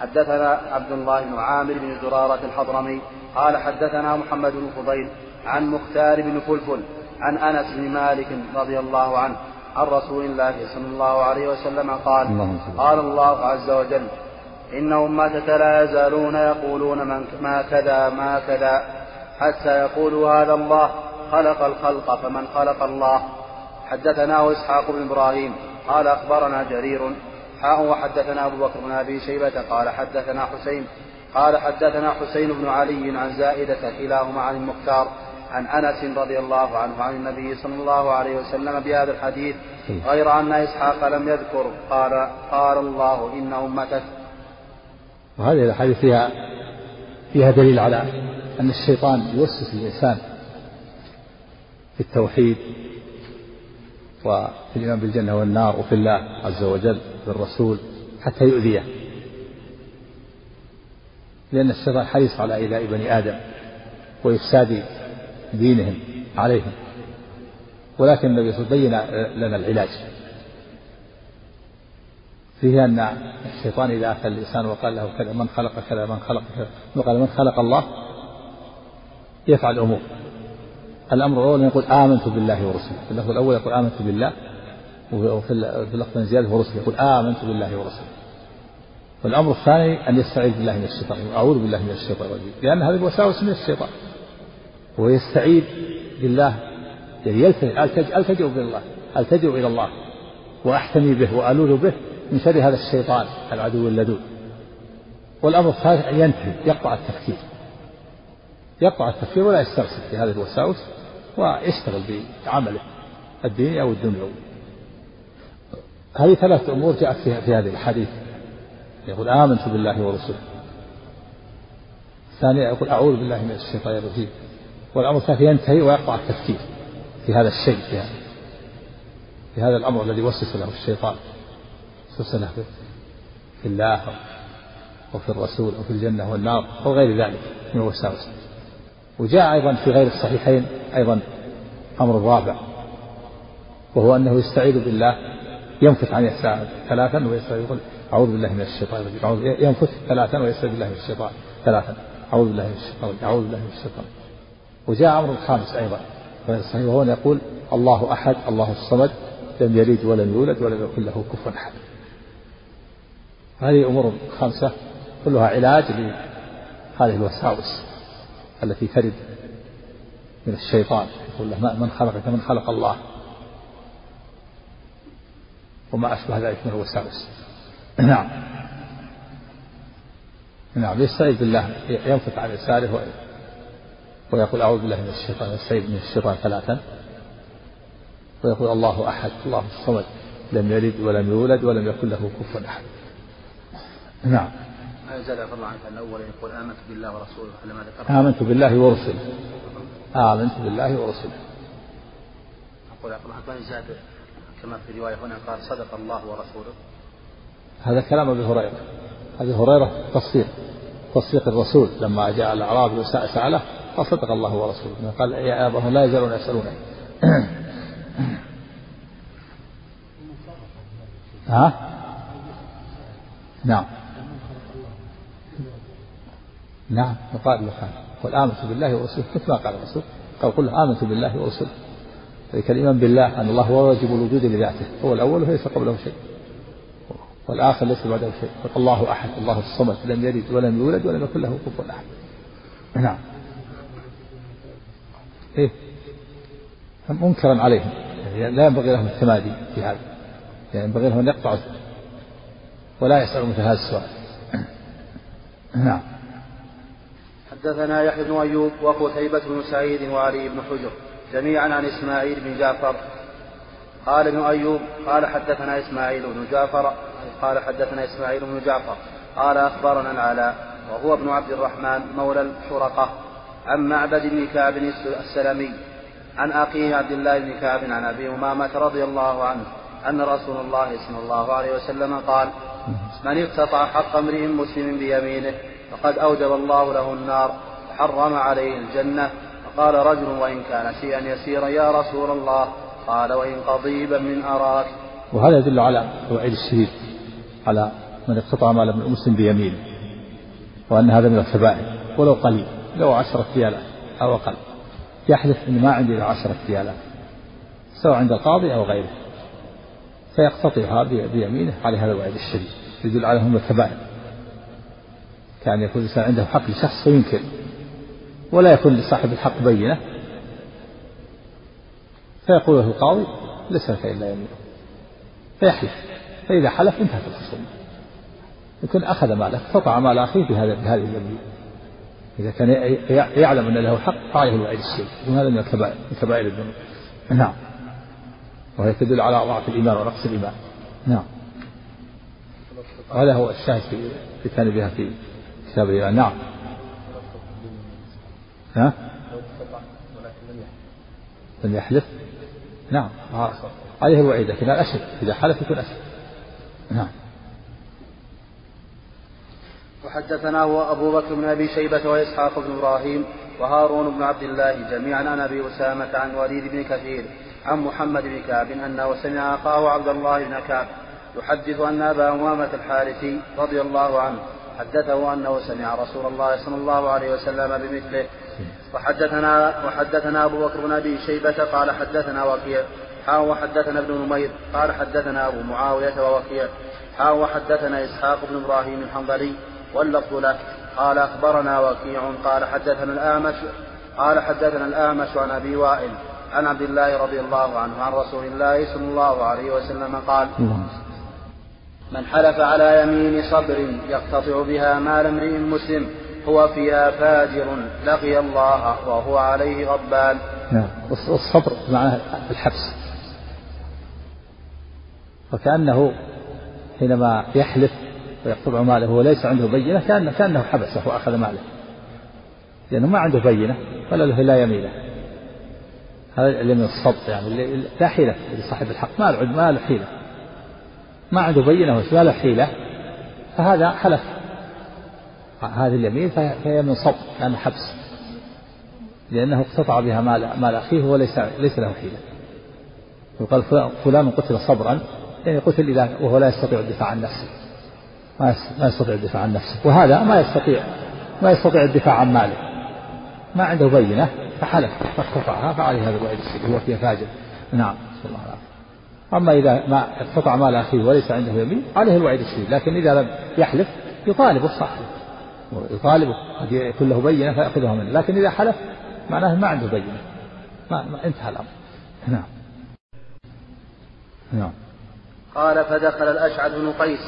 حدثنا عبد الله بن عامر بن زرارة الحضرمي قال حدثنا محمد بن فضيل عن مختار بن فلفل عن أنس بن مالك رضي الله عنه عن رسول الله صلى الله عليه وسلم قال قال الله عز وجل إن أمتك لا يزالون يقولون من ما كذا ما كذا حتى يقولوا هذا الله خلق الخلق فمن خلق الله. حدثناه إسحاق بن إبراهيم قال أخبرنا جرير حاء وحدثنا أبو بكر بن أبي شيبة قال حدثنا حسين قال حدثنا حسين بن علي عن زائدة كلاهما عن المختار عن أنس رضي الله عنه عن النبي صلى الله عليه وسلم بهذا الحديث غير أن إسحاق لم يذكر قال قال الله إن امتك وهذه الأحاديث فيها فيها دليل على أن الشيطان يوسوس الإنسان في التوحيد وفي الإيمان بالجنة والنار وفي الله عز وجل بالرسول حتى يؤذيه. لأن الشيطان حريص على إيذاء بني آدم وإفساد دينهم عليهم. ولكن النبي صلى الله عليه وسلم بين لنا العلاج. فيه أن الشيطان إذا أتى الإنسان وقال له كذا من خلق كذا من خلق كذا وقال من خلق الله يفعل أمور الأمر الأول يقول آمنت بالله ورسله. في اللفظ الأول يقول آمنت بالله وفي اللفظ زيادة ورسله يقول آمنت بالله ورسله. والأمر الثاني أن يستعيذ بالله من الشيطان أعوذ بالله من الشيطان الرجيم. لأن هذه الوساوس من الشيطان. ويستعيذ بالله يعني ألتجئ بالله ألتجئ إلى الله؟ وأحتمي به وألوذ به من شر هذا الشيطان العدو اللدود. والأمر الثالث أن ينتهي يقطع التفكير. يقطع التفكير ولا يسترسل في هذه الوساوس ويشتغل بعمله الديني أو الدنيوي. هذه ثلاث أمور جاءت في, في هذه الحديث. يقول آمنت بالله ورسله. الثانية يقول أعوذ بالله من الشيطان الرجيم. والأمر الثالث ينتهي ويقطع التفكير في هذا الشيء في هذا, في هذا الأمر الذي وسوس له الشيطان. وسوس له في الله وفي الرسول وفي الجنة والنار أو غير ذلك من الوساوس وجاء أيضا في غير الصحيحين أيضا أمر رابع وهو أنه يستعيذ بالله ينفث عن يساره ثلاثا ويستعيذ أعوذ بالله من الشيطان الرجيم ينفث ثلاثا ويستعيذ بالله من الشيطان ثلاثا أعوذ بالله من الشيطان أعوذ بالله من الشيطان وجاء أمر الخامس أيضا غير صحيح وهو يقول الله أحد الله الصمد لم يلد ولم يولد ولم يكن له كفوا أحد. هذه أمور خمسة كلها علاج لهذه الوساوس. التي ترد من الشيطان. يقول له من خلقك؟ من خلق الله. وما أشبه ذلك من الوساوس نعم. نعم يستعيذ بالله ينفث عن يساره ويقول أعوذ بالله من الشيطان يستعيذ من الشيطان ثلاثا. ويقول الله أحد. الله الصمد لم يلد ولم يولد ولم يكن له كفوا أحد. نعم. ما يزال الله عنك الأول يقول آمنت بالله ورسوله على ما ذكرت. آمنت بالله ورسله. آمنت بالله ورسله. أقول يقول ما زاد كما في رواية هنا قال صدق الله ورسوله. هذا كلام أبي هريرة. أبي هريرة تصديق تصديق الرسول. لما جاء الأعرابي وسأله قال صدق الله ورسوله. قال يا أبا لا يزالون يسألونني ها؟ نعم. نعم يقال له قل آمنت بالله ورسوله. مثل ما قال الرسول؟ قال قل آمنت بالله ورسوله. ذلك الإيمان بالله أن الله هو واجب الوجود لذاته. هو الأول وليس قبله شيء. والآخر ليس بعده شيء. الله أحد الله الصمد لم يلد ولم يولد ولم يكن له كفوا أحد. نعم. إيه. منكرا عليهم. يعني لا ينبغي لهم التمادي في هذا. يعني ينبغي لهم أن يقطعوا ولا يسألوا مثل هذا السؤال. نعم. حدثنا يحيى بن أيوب وقتيبة بن سعيد وعلي بن حجر جميعا عن إسماعيل بن جعفر. قال ابن أيوب قال حدثنا إسماعيل بن جعفر قال حدثنا إسماعيل بن جعفر. قال أخبرنا العلاء وهو ابن عبد الرحمن مولى الحرقة عن معبد بن كعب السلمي عن أخيه عبد الله بن كعب عن أبي أمامة رضي الله عنه أن رسول الله صلى الله عليه وسلم قال من اقتطع حق امرئ مسلم بيمينه فقد أوجب الله له النار وحرم عليه الجنة. فقال رجل وإن كان شيئا يسيرا يا رسول الله. قال وإن قضيبا من أراك. وهذا يدل على الوعيد الشديد على من اقتطع مال ابن المسلم بيمينه وأن هذا من الكبائر ولو قليل لو عشرة ريالات أو أقل. يحلف إن ما عندي إلا عشرة ريالات سواء عند القاضي أو غيره. فيقتطعها بيمينه على هذا الوعيد الشديد يدل على هم الكبائر. كان يكون الإنسان عنده حق لشخص وينكر ولا يكون لصاحب الحق بينة. فيقول له القاضي ليس لك إلا يمين فيحلف فإذا حلف انتهت الخصومة. يكون أخذ ماله قطع مال أخيه بهذا بهذه اليمين. إذا كان يعلم أن له حق فعليه الوعيد الشديد. وهذا من الكبائر من كبائر الذنوب. نعم. وهي تدل على ضعف الإيمان ونقص الإيمان. نعم. وهذا هو الشاهد في في بها في كتاب الإيمان. نعم. ها؟ لم يحلف نعم. عليه الوعيد لكن الأشد إذا حلف يكون أشد نعم. وحدثنا أبو بكر بن أبي شيبة وإسحاق بن إبراهيم وهارون بن عبد الله جميعا عن أبي أسامة عن وليد بن كثير عن محمد بن كعب أنه سمع أخاه عبد الله بن كعب يحدث أن أبا أمامة الحارثي رضي الله عنه حدثه أنه سمع رسول الله صلى الله عليه وسلم بمثله. وحدثنا وحدثنا أبو بكر بن أبي شيبة قال حدثنا وكيع. حاو وحدثنا ابن نمير. قال حدثنا أبو معاوية ووكيع. حاو وحدثنا إسحاق بن إبراهيم الحنظلي واللفظ له. قال أخبرنا وكيع قال حدثنا الأعمش قال حدثنا الأعمش عن أبي وائل. عن عبد الله رضي الله عنه عن رسول الله صلى الله عليه وسلم قال من حلف على يمين صبر يقتطع بها مال امرئ مسلم هو فيها فاجر لقي الله وهو عليه غضبان. نعم الصبر معناه الحبس. فكأنه حينما يحلف ويقطع ماله وليس عنده بينة كأنه, كأنه حبسه وأخذ ماله. لأنه ما عنده بينة فلا له إلا يمينة. هذا اللي من الصبط يعني اللي لا حيلة لصاحب الحق. ما له ما له حيلة. ما عنده بينة ولا له حيلة. فهذا حلف. هذه اليمين فهي من صبط كان حبس. لأنه اقتطع بها مال مال أخيه وليس ليس له حيلة. يقال فلان قتل صبرا. يعني قتل إذا وهو لا يستطيع الدفاع عن نفسه. ما يستطيع الدفاع عن نفسه. وهذا ما يستطيع ما يستطيع الدفاع عن ماله. ما عنده بينة. فحلف فاقتطعها فعليه هذا الوعيد السيء هو فيها فاجر. نعم نسأل الله العافية أما إذا ما اقتطع مال أخيه وليس عنده يمين عليه الوعيد الشديد لكن إذا لم يحلف يطالب صاحبه يطالبه قد يكون له بينة فيأخذها منه. لكن إذا حلف معناه ما عنده بينة. ما, ما انتهى الأمر. نعم. نعم. قال فدخل الأشعث بن قيس.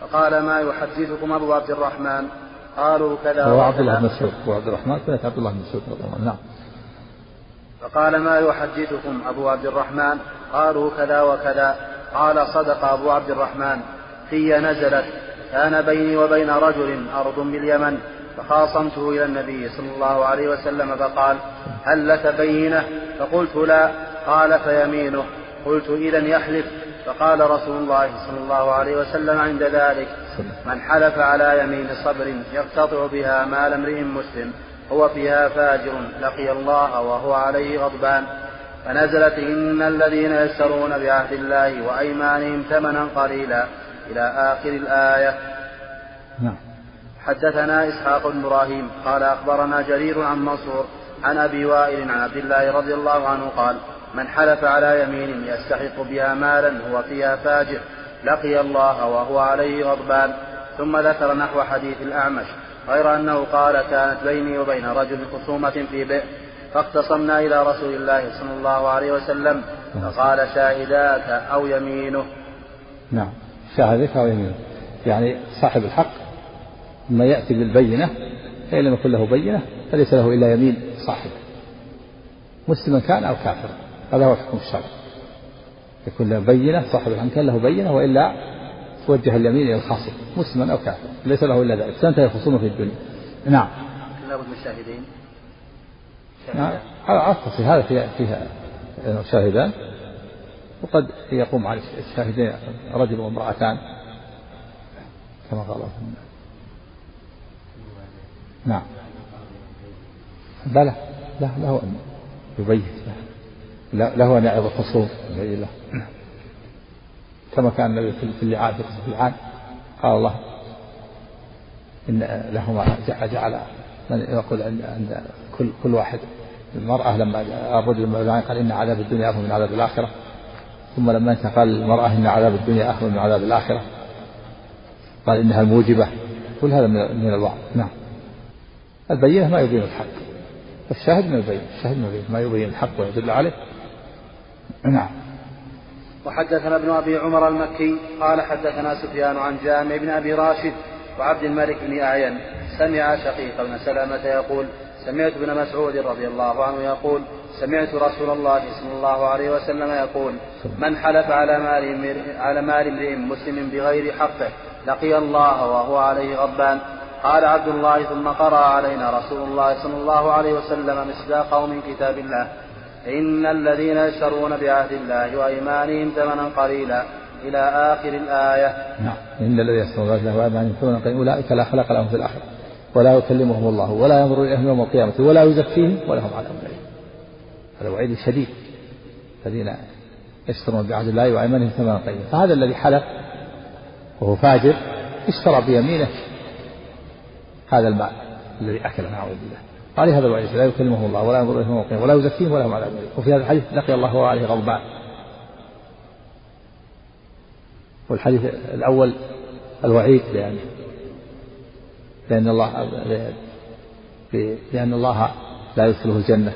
فقال ما يحدثكم أبو عبد الرحمن؟ قالوا كذا هو عبد الله بن مسعود. عبد الرحمن كذلك عبد الله بن مسعود رضي الله عنه. نعم. فقال ما يحدثكم أبو عبد الرحمن؟ قالوا كذا وكذا. قال صدق أبو عبد الرحمن. في نزلت. كان بيني وبين رجل أرض باليمن فخاصمته إلى النبي صلى الله عليه وسلم فقال هل لك بينة؟ فقلت لا. قال فيمينه. قلت إذا يحلف. فقال رسول الله صلى الله عليه وسلم عند ذلك من حلف على يمين صبر يقتطع بها مال امرئ مسلم. هو فيها فاجر لقي الله وهو عليه غضبان. فنزلت إن الذين يشترون بعهد الله وأيمانهم ثمنا قليلا إلى آخر الآية. نعم. حدثنا إسحاق بن إبراهيم قال أخبرنا جرير عن منصور عن أبي وائل عن عبد الله رضي الله عنه قال من حلف على يمين يستحق بها مالا هو فيها فاجر لقي الله وهو عليه غضبان. ثم ذكر نحو حديث الأعمش غير أنه قال كانت بيني وبين رجل خصومة في بئر فاختصمنا إلى رسول الله صلى الله عليه وسلم فقال شاهداك أو يمينه. نعم. شاهدك أو يمينه. يعني صاحب الحق ما يأتي بالبينة فإن لم يكن له بينة فليس له إلا يمين صاحبه مسلما كان أو كافرا هذا هو الحكم الشرعي يكون له بينة صاحب الحق كان له بينة وإلا توجه اليمين إلى الخاصم مسلما أو كافرا ليس له إلا ذلك تنتهي الخصومة في الدنيا. نعم. لابد من شاهدين نعم. على هذا فيها فيها شاهدان. وقد يقوم على الشاهدين رجل وامرأتان. كما قال الله نعم. بلى. لا له أن يبين له أن يعظ الخصوم. يبين له. كما كان النبي في اللعان في قصة اللعان. قال الله إن لهما جعل من يقول عند كل كل واحد المرأة لما الرجل لما قال إن عذاب الدنيا أهون من عذاب الآخرة. ثم لما انتقل المرأة إن عذاب الدنيا أهون من عذاب الآخرة. قال إنها الموجبة. كل هذا من الوعظ نعم. البينة ما يبين الحق. الشاهد من البين الشاهد من البين ما يبين الحق ويدل عليه. نعم. وحدثنا ابن أبي عمر المكي قال حدثنا سفيان عن جامع بن أبي راشد وعبد الملك بن أعين. سمع شقيق بن سلامه يقول سمعت ابن مسعود رضي الله عنه يقول سمعت رسول الله صلى الله عليه وسلم يقول من حلف على مال على مال امرئ مسلم بغير حقه لقي الله وهو عليه غضبان. قال عبد الله ثم قرأ علينا رسول الله صلى الله عليه وسلم مصداقه من كتاب الله. إن الذين يشترون بعهد الله وأيمانهم ثمنا قليلا إلى آخر الآية. نعم. إن الذين يشترون بعهد الله وأيمانهم ثمنا قليلا أولئك لا خلق لهم في الآخرة ولا يكلمهم الله ولا ينظر إليهم يوم القيامة ولا يزكيهم ولهم عذاب أليم هذا وعيد شديد. الذين يشترون بعهد الله وأيمانهم ثمنا قليلا. فهذا الذي حلف وهو فاجر اشترى بيمينه. هذا المال الذي أكله نعوذ بالله. عليه هذا الوعيد لا يكلمه الله ولا ينظر إليهم يوم ولا يزكيهم ولا هم عذاب وفي هذا الحديث لقي الله وعليه غضبان. والحديث الأول الوعيد لأن لأن الله لأن الله لا يدخله الجنة.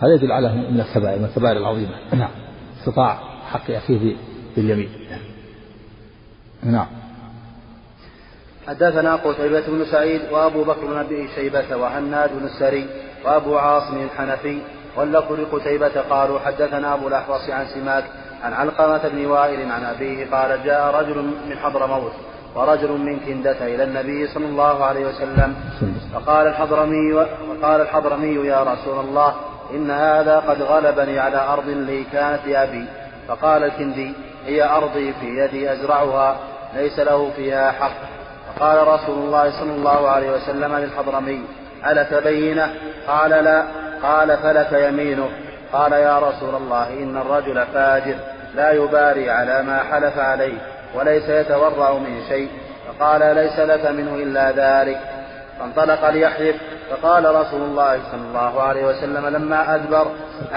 هذا يدل على من الكبائر من الكبائر العظيمة. نعم. استطاع حق أخيه باليمين. نعم. حدثنا قتيبة بن سعيد وأبو بكر بن أبي شيبة وهناد بن السري وأبو عاصم الحنفي واللفظ لقتيبة قالوا حدثنا أبو الأحوص عن سماك عن علقمة بن وائل عن أبيه قال جاء رجل من حضرموت ورجل من كندة إلى النبي صلى الله عليه وسلم فقال الحضرمي وقال الحضرمي يا رسول الله إن هذا قد غلبني على أرض لي كانت لأبي فقال الكندي هي أرضي في يدي أزرعها ليس له فيها حق. فقال رسول الله صلى الله عليه وسلم للحضرمي ألك بينة؟ قال لا. قال فلك يمينه قال يا رسول الله إن الرجل فاجر لا يباري على ما حلف عليه وليس يتورع من شيء. فقال ليس لك منه إلا ذلك. فانطلق ليحلف. فقال رسول الله صلى الله عليه وسلم لما أدبر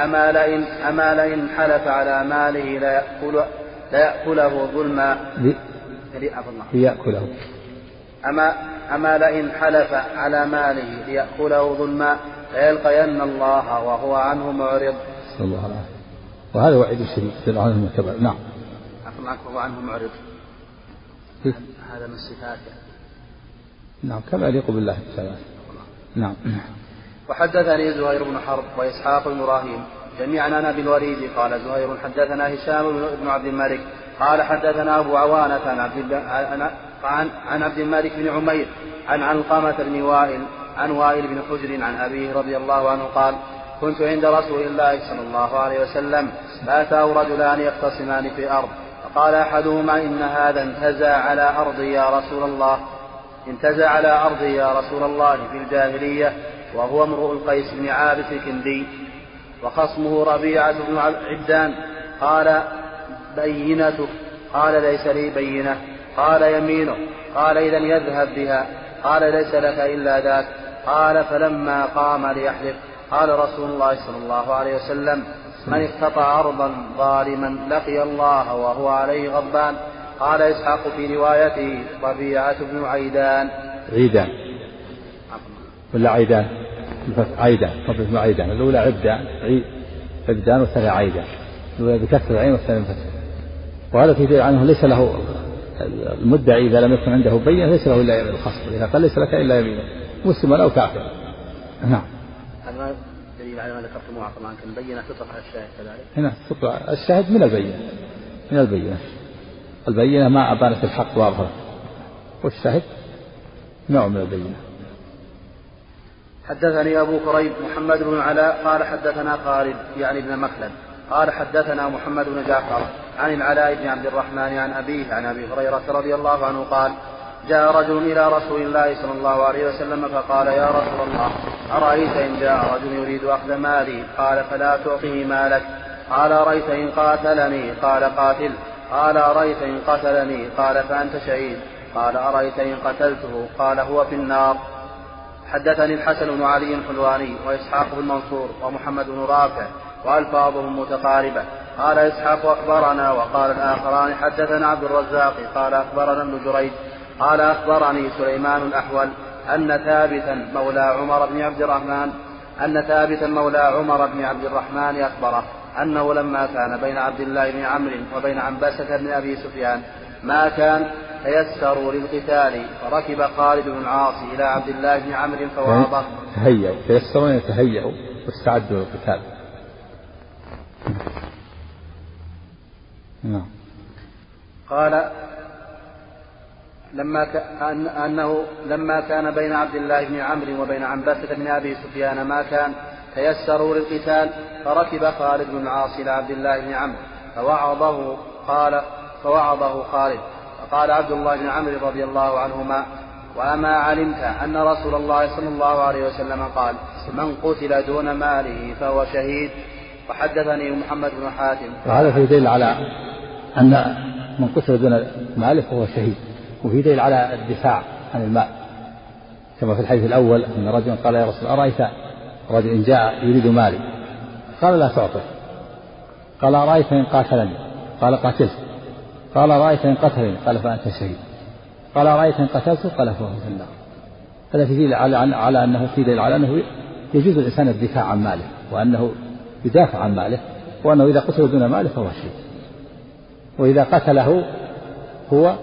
أما لئن, أما لئن حلف على ماله ليأكل ليأكله ظلما. ليأكله. أما أما لئن حلف على ماله ليأكله ظلما ليلقين الله وهو عنه معرض. صلى الله عليه. وهذا وعيد شديد في عنه المتبع نعم. عفوا عنك وهو عنه معرض. هذا من صفاته. نعم كما يليق بالله تعالى. نعم. وحدثني زهير بن حرب وإسحاق بن إبراهيم جميعا عن أبي الوليد قال زهير حدثنا هشام بن عبد الملك قال حدثنا أبو عوانة عن عبد عن عبد الملك بن عمير عن علقمة بن وائل عن وائل بن حجر عن أبيه رضي الله عنه قال كنت عند رسول الله صلى الله عليه وسلم فأتاه رجلان يختصمان في أرض فقال أحدهما إن هذا انتزع على أرضي يا رسول الله انتزع على أرضي يا رسول الله في الجاهلية وهو امرؤ القيس بن عابس الكندي وخصمه ربيعة بن عبدان قال بينته قال ليس لي بينة. قال يمينه قال إذا يذهب بها قال ليس لك إلا ذاك. قال فلما قام ليحلف قال رسول الله صلى الله عليه وسلم من اقتطع أرضا ظالما لقي الله وهو عليه غضبان. قال إسحاق في روايته ربيعة بن عيدان. عيدان. ولا عيدان؟ عيدان بن عيدان. الأولى عبدان عبدان والثانية عيدان. الأولى بكسر العين والثانية بفتح. وهذا في عنه ليس له المدعي إذا لم يكن عنده بينة ليس له إلا يمين الخصم إذا قال ليس لك إلا يمينه مسلما أو كافرا نعم. هذا دليل على ما ذكرتموه طبعا كان بينة تطلق على الشاهد كذلك؟ هنا تطلق الشاهد من البينة من البينة. البينة ما أبانت الحق واظهر والشاهد نوع من البينة. حدثني أبو كريب محمد بن علاء قال حدثنا خالد يعني ابن مخلد قال حدثنا محمد بن جعفر. عن العلاء بن عبد الرحمن عن أبيه عن أبي هريرة رضي الله عنه قال جاء رجل إلى رسول الله صلى الله عليه وسلم فقال يا رسول الله أرأيت إن جاء رجل يريد أخذ مالي؟ قال فلا تعطه مالك. قال أرأيت إن قاتلني؟ قال قاتل. قال أرأيت إن قتلني؟ قال فأنت شهيد. قال أرأيت إن قتلته؟ قال هو في النار. حدثني الحسن بن علي الحلواني وإسحاق بن منصور ومحمد بن رافع وألفاظهم متقاربة. قال إسحاق أخبرنا وقال الآخران حدثنا عبد الرزاق قال أخبرنا ابن جريج قال أخبرني سليمان الأحول أن ثابتا مولى عمر بن عبد الرحمن أن ثابتا مولى عمر بن عبد الرحمن أخبره أنه لما كان بين عبد الله بن عمرو وبين عنبسة بن أبي سفيان ما كان تيسروا للقتال فركب خالد بن العاص إلى عبد الله بن عمرو فوعظه تهيأوا تيسروا يتهيأوا واستعدوا للقتال. نعم. قال لما كان أنه لما كان بين عبد الله بن عمرو وبين عنبسة بن أبي سفيان ما كان تيسروا للقتال فركب خالد بن العاص إلى عبد الله بن عمرو فوعظه قال فوعظه خالد فقال عبد الله بن عمرو رضي الله عنهما وأما علمت أن رسول الله صلى الله عليه وسلم قال من قتل دون ماله فهو شهيد. وحدثني محمد بن حاتم. وهذا في دليل على أن من قتل دون ماله فهو شهيد وفي دليل على الدفاع عن المال كما في الحديث الأول أن رجلا قال يا رسول أرأيت رجل إن جاء يريد مالي؟ قال لا تعطه. قال أرأيت إن قاتلني؟ قال قاتلت. قال أرأيت إن قتلني؟ قال فأنت شهيد. قال أرأيت إن قتلته قال فهو في النار. هذا في دليل على, على أنه في دليل على أنه يجوز الإنسان الدفاع عن ماله وأنه يدافع عن ماله وأنه إذا قتل دون ماله فهو شهيد وإذا قتله هو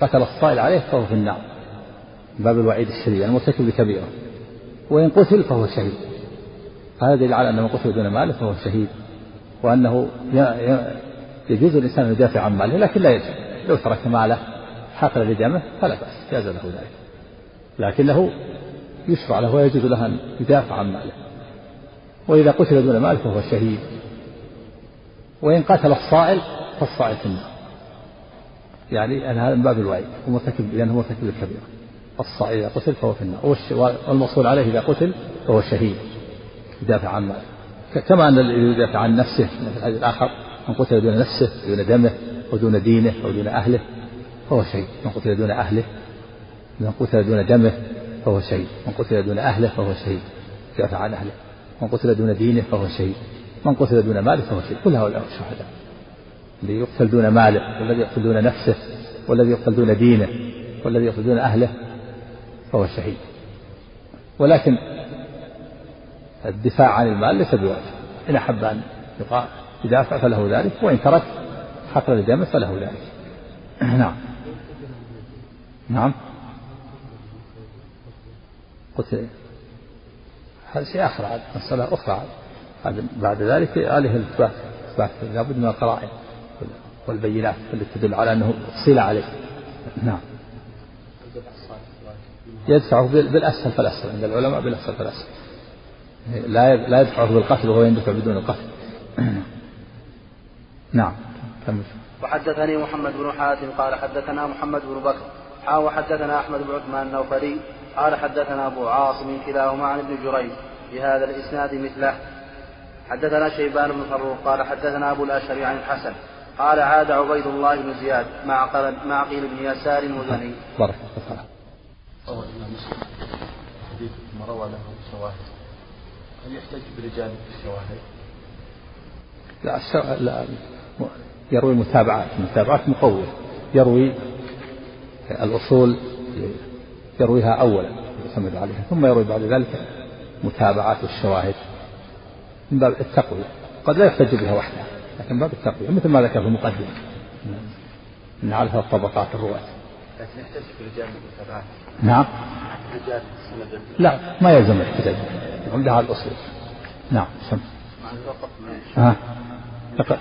قتل الصائل عليه فهو في النار باب الوعيد الشديد المرتكب بكبيرة. وإن قتل فهو شهيد. هذا دليل على أن من قتل دون ماله فهو شهيد وأنه يجوز الإنسان أن يدافع عن ماله لكن لا يجوز. لو ترك ماله حقل لدمه فلا بأس جاز له ذلك. لكنه يشرع له ويجوز له أن يدافع عن ماله. وإذا قتل دون مال فهو شهيد. وإن قتل الصائل فالصائل في النار. يعني أن هذا من باب الوعيد ومرتكب لأنه مرتكب الكبيرة. الصائل إذا قتل فهو في النار. والموصول عليه إذا قتل فهو شهيد. يدافع عن ماله كما أن الذي يدافع عن نفسه في الحديث الآخر من قتل دون نفسه دون دمه ودون دينه أو دون أهله فهو شهيد. من قتل دون أهله من قتل دون دمه فهو شهيد. من قتل دون أهله فهو شهيد. يدافع عن أهله. من قتل دون دينه فهو شهيد من قتل دون ماله فهو شهيد كل هؤلاء شهداء الذي يقتل دون ماله والذي يقتل دون نفسه والذي يقتل دون دينه والذي يقتل دون أهله فهو شهيد. ولكن الدفاع عن المال ليس بواجب. إن أحب أن يدافع فله ذلك وإن ترك حقل لدمه فله ذلك. نعم. نعم. قتل هذا شيء آخر عاد مسألة أخرى عاد. بعد ذلك عليه الإثبات إثبات لابد من القرائن والبينات التي تدل على أنه صلة عليه. نعم. يدفعه بالأسهل فالأسهل عند العلماء بالأسهل فالأسهل لا لا يدفعه بالقتل وهو يندفع بدون القتل. نعم. كمل وحدثني محمد بن حاتم قال حدثنا محمد بن بكر حا وحدثنا أحمد بن عثمان النوفلي قال حدثنا أبو عاصم كلاهما عن ابن جريج بهذا الإسناد مثله حدثنا شيبان بن فروخ قال حدثنا أبو الاشهر عن الحسن قال عاد عبيد الله بن زياد مع مع قيل بن يسار مزني. بارك روى الامام مسلم حديث ما روى له شواهد هل يحتج برجال الشواهد؟ لا. لا يروي متابعات متابعات مقوية يروي الأصول يرويها أولا يعتمد عليها ثم يروي بعد ذلك متابعات الشواهد من باب التقوية. قد لا يحتج بها وحدها لكن من باب التقوية مثل ما ذكر في المقدمة. من على طبقات الرواة. لكن يحتج برجال المتابعات. نعم. رجال السند؟ لا ما يلزم الاحتجاج عمدها على الأصول. نعم سم. ها. أقرأ.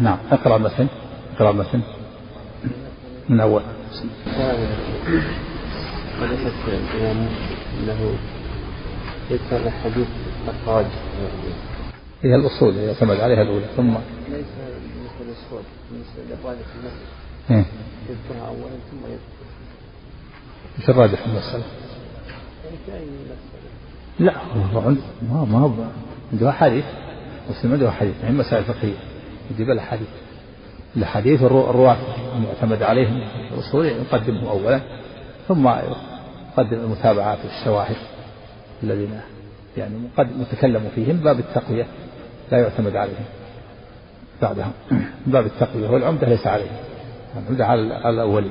نعم أقرأ المتن أقرأ المتن من أول. وليست الإمام أنه يذكر الحديث الخارج هي الأصول يعتمد عليها الأولى ثم ليس بالنسبة للأصول بالنسبة للأبواب في المسجد إيه. يذكرها أولا ثم يذكر. إيش الراجح في المسألة؟ يعني لا هو عنده ما ما هو عنده أحاديث مسلم عنده أحاديث يعني مسائل فقهية. يجيب الأحاديث الحديث الرواة المعتمد عليهم. الأصول يقدمه أولا. ثم يقدم المتابعات والشواهد الذين يعني متكلم فيهم باب التقوية لا يعتمد عليهم. بعدها باب التقوية والعمدة ليس عليهم. العمدة على الأولي